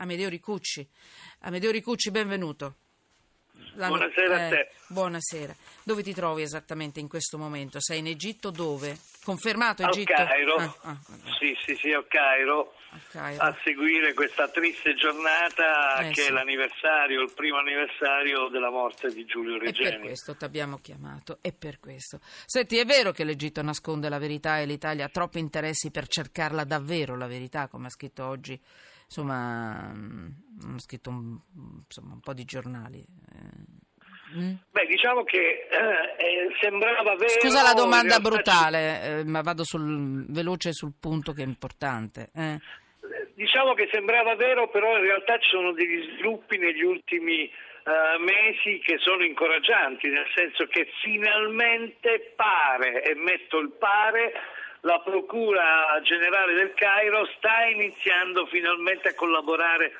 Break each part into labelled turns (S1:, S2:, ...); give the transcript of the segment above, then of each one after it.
S1: Amedeo Ricucci. Amedeo Ricucci, benvenuto.
S2: L'hanno... Buonasera a te.
S1: buonasera. Dove ti trovi esattamente in questo momento? Sei in Egitto dove? Confermato Egitto?
S2: Al Cairo. Ah, ah, sì, sì, sì, a Cairo. Cairo. A seguire questa triste giornata eh, che sì. è l'anniversario, il primo anniversario della morte di Giulio Regeni.
S1: E per questo ti abbiamo chiamato, è per questo. Senti, è vero che l'Egitto nasconde la verità e l'Italia ha troppi interessi per cercarla davvero la verità, come ha scritto oggi insomma, mm, hanno scritto un, insomma, un po' di giornali.
S2: Eh. Mm? Beh, diciamo che eh, eh, sembrava vero.
S1: Scusa la domanda brutale, eh, ma vado sul, veloce sul punto che è importante. Eh.
S2: Diciamo che sembrava vero, però in realtà ci sono degli sviluppi negli ultimi Uh, mesi che sono incoraggianti, nel senso che finalmente pare, e metto il pare, la Procura Generale del Cairo sta iniziando finalmente a collaborare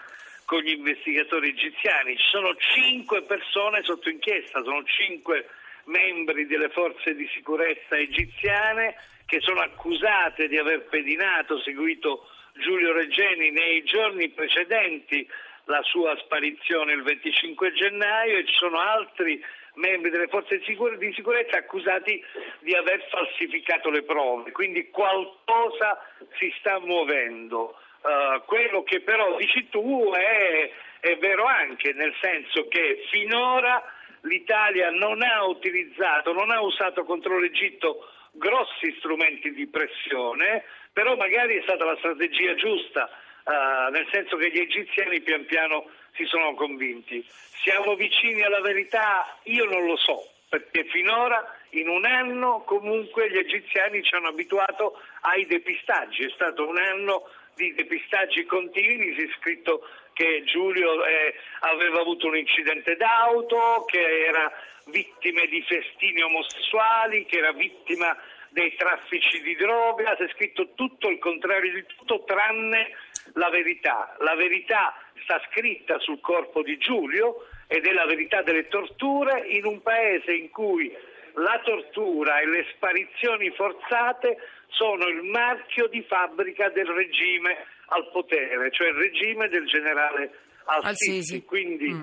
S2: con gli investigatori egiziani. Ci sono cinque persone sotto inchiesta, sono cinque membri delle forze di sicurezza egiziane che sono accusate di aver pedinato, seguito Giulio Reggeni nei giorni precedenti la sua sparizione il 25 gennaio e ci sono altri membri delle forze di sicurezza accusati di aver falsificato le prove, quindi qualcosa si sta muovendo. Uh, quello che però dici tu è, è vero anche, nel senso che finora l'Italia non ha utilizzato, non ha usato contro l'Egitto grossi strumenti di pressione, però magari è stata la strategia giusta, uh, nel senso che gli egiziani pian piano si sono convinti. Siamo vicini alla verità? Io non lo so, perché finora in un anno comunque gli egiziani ci hanno abituato ai depistaggi, è stato un anno di depistaggi continui, si è scritto che Giulio eh, aveva avuto un incidente d'auto, che era vittima di festini omosessuali, che era vittima dei traffici di droga, si è scritto tutto il contrario di tutto tranne la verità. La verità sta scritta sul corpo di Giulio ed è la verità delle torture in un paese in cui la tortura e le sparizioni forzate sono il marchio di fabbrica del regime al potere, cioè il regime del generale Al-Sisi. Quindi, mm.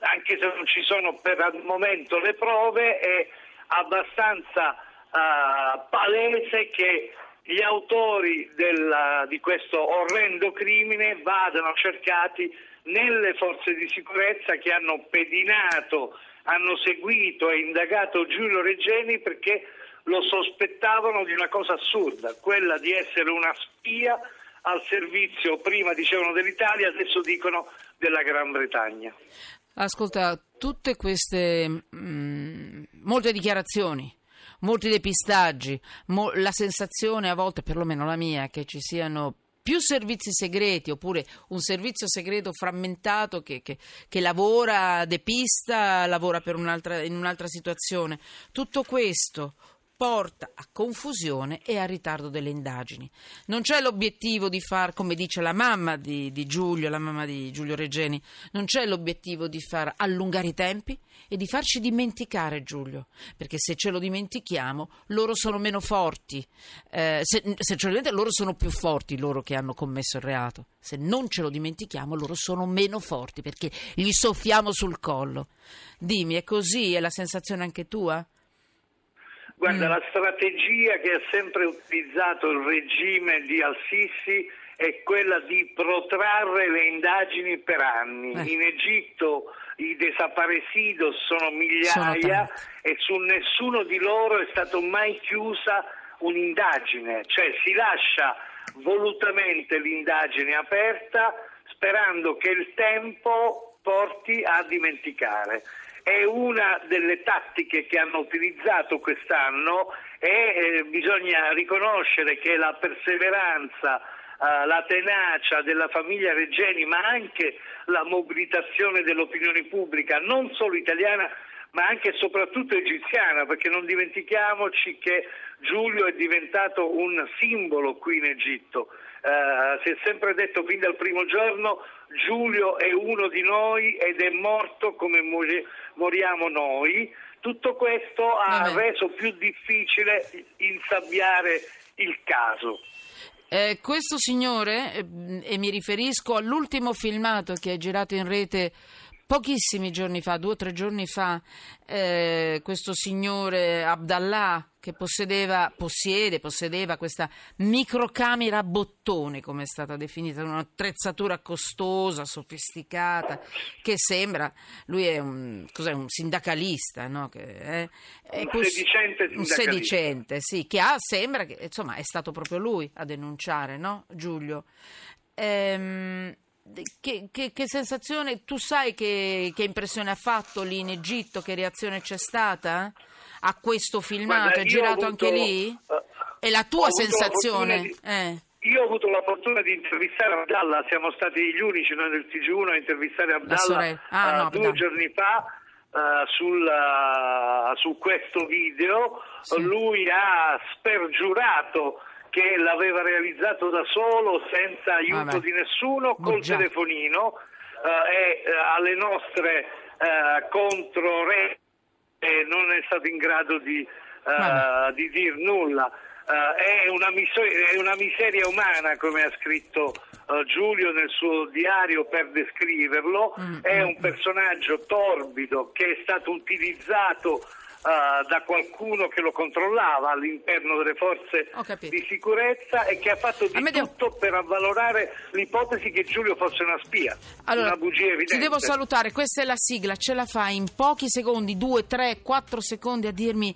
S2: anche se non ci sono per il momento le prove, è abbastanza uh, palese che gli autori della, di questo orrendo crimine vadano cercati nelle forze di sicurezza che hanno pedinato, hanno seguito e indagato Giulio Reggeni perché lo sospettavano di una cosa assurda, quella di essere una spia al servizio, prima dicevano dell'Italia, adesso dicono della Gran Bretagna.
S1: Ascolta, tutte queste mh, mm, molte dichiarazioni molti depistaggi, mo- la sensazione a volte, perlomeno la mia, che ci siano più servizi segreti oppure un servizio segreto frammentato che, che, che lavora, depista, lavora un'altra, in un'altra situazione. Tutto questo porta a confusione e a ritardo delle indagini. Non c'è l'obiettivo di far, come dice la mamma di, di Giulio, la mamma di Giulio Reggeni, non c'è l'obiettivo di far allungare i tempi e di farci dimenticare Giulio, perché se ce lo dimentichiamo loro sono meno forti, eh, se, se ce lo dimentichiamo loro sono più forti, loro che hanno commesso il reato, se non ce lo dimentichiamo loro sono meno forti perché gli soffiamo sul collo. Dimmi, è così? È la sensazione anche tua?
S2: Guarda, mm. la strategia che ha sempre utilizzato il regime di Al-Sisi è quella di protrarre le indagini per anni. Eh. In Egitto i desaparecidos sono migliaia sono e su nessuno di loro è stata mai chiusa un'indagine, cioè si lascia volutamente l'indagine aperta sperando che il tempo porti a dimenticare è una delle tattiche che hanno utilizzato quest'anno e eh, bisogna riconoscere che la perseveranza, eh, la tenacia della famiglia Reggeni, ma anche la mobilitazione dell'opinione pubblica, non solo italiana, ma anche e soprattutto egiziana, perché non dimentichiamoci che Giulio è diventato un simbolo qui in Egitto. Uh, si è sempre detto fin dal primo giorno Giulio è uno di noi ed è morto come muri- moriamo noi. Tutto questo ha Vabbè. reso più difficile insabbiare il caso.
S1: Eh, questo signore, eh, e mi riferisco all'ultimo filmato che è girato in rete pochissimi giorni fa, due o tre giorni fa, eh, questo signore Abdallah che possedeva, possiede, possedeva questa microcamera a bottone, come è stata definita, un'attrezzatura costosa, sofisticata, che sembra, lui è un, un sindacalista, no?
S2: Che è un, poss- sedicente un sedicente,
S1: sì, che ha, sembra che, insomma, è stato proprio lui a denunciare, no, Giulio? Ehm, che, che, che, sensazione, tu sai che, che, impressione ha fatto lì in Egitto, che reazione c'è stata a questo filmato? Guarda, è girato avuto, anche lì? Uh, è la tua sensazione?
S2: Di, eh. Io ho avuto la fortuna di intervistare Abdallah, siamo stati gli unici noi del TG1 a intervistare Abdallah ah, uh, no, due giorni fa. Uh, sul, uh, su questo video sì. lui ha spergiurato che l'aveva realizzato da solo, senza aiuto Vabbè. di nessuno, col Bugia. telefonino eh, e eh, alle nostre eh, controre non è stato in grado di, eh, di dir nulla. Eh, è una, miseria, è, una miseria, umana, come ha scritto uh, Giulio nel suo diario per descriverlo, mm, è mm, un mm. personaggio torbido che è stato utilizzato uh, da qualcuno che lo controllava all'interno delle forze di sicurezza e che ha fatto di tutto devo... per avvalorare l'ipotesi che Giulio fosse una spia.
S1: Allora,
S2: una bugia evidente.
S1: Ti devo salutare, questa è la sigla, ce la fai in pochi secondi, due, tre, quattro secondi a dirmi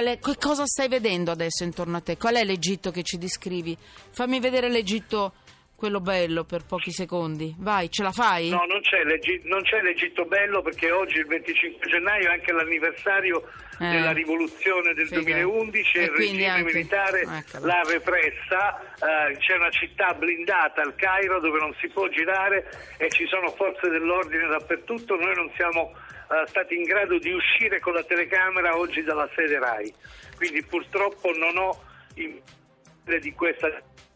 S1: è, che cosa stai vedendo adesso intorno a te? Qual è l'Egitto che ci descrivi? Fammi vedere l'Egitto quello bello per pochi secondi. Vai, ce la fai?
S2: No, non c'è, non c'è l'Egitto bello perché oggi il 25 gennaio è anche l'anniversario eh, della rivoluzione del figa. 2011 e il regime anche... militare Eccolo. l'ha repressa. Uh, c'è una città blindata al Cairo dove non si può girare e ci sono forze dell'ordine dappertutto. Noi non siamo uh, stati in grado di uscire con la telecamera oggi dalla sede RAI. Quindi purtroppo non ho di questa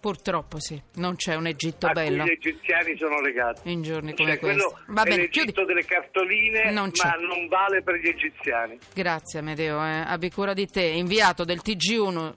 S1: Purtroppo sì, non c'è un Egitto a bello.
S2: gli egiziani sono legati.
S1: In giorni come
S2: cioè,
S1: questo.
S2: Va bene, l'Egitto chiudi. delle cartoline, non ma non vale per gli egiziani.
S1: Grazie Amedeo, eh. abbi cura di te. Inviato del TG1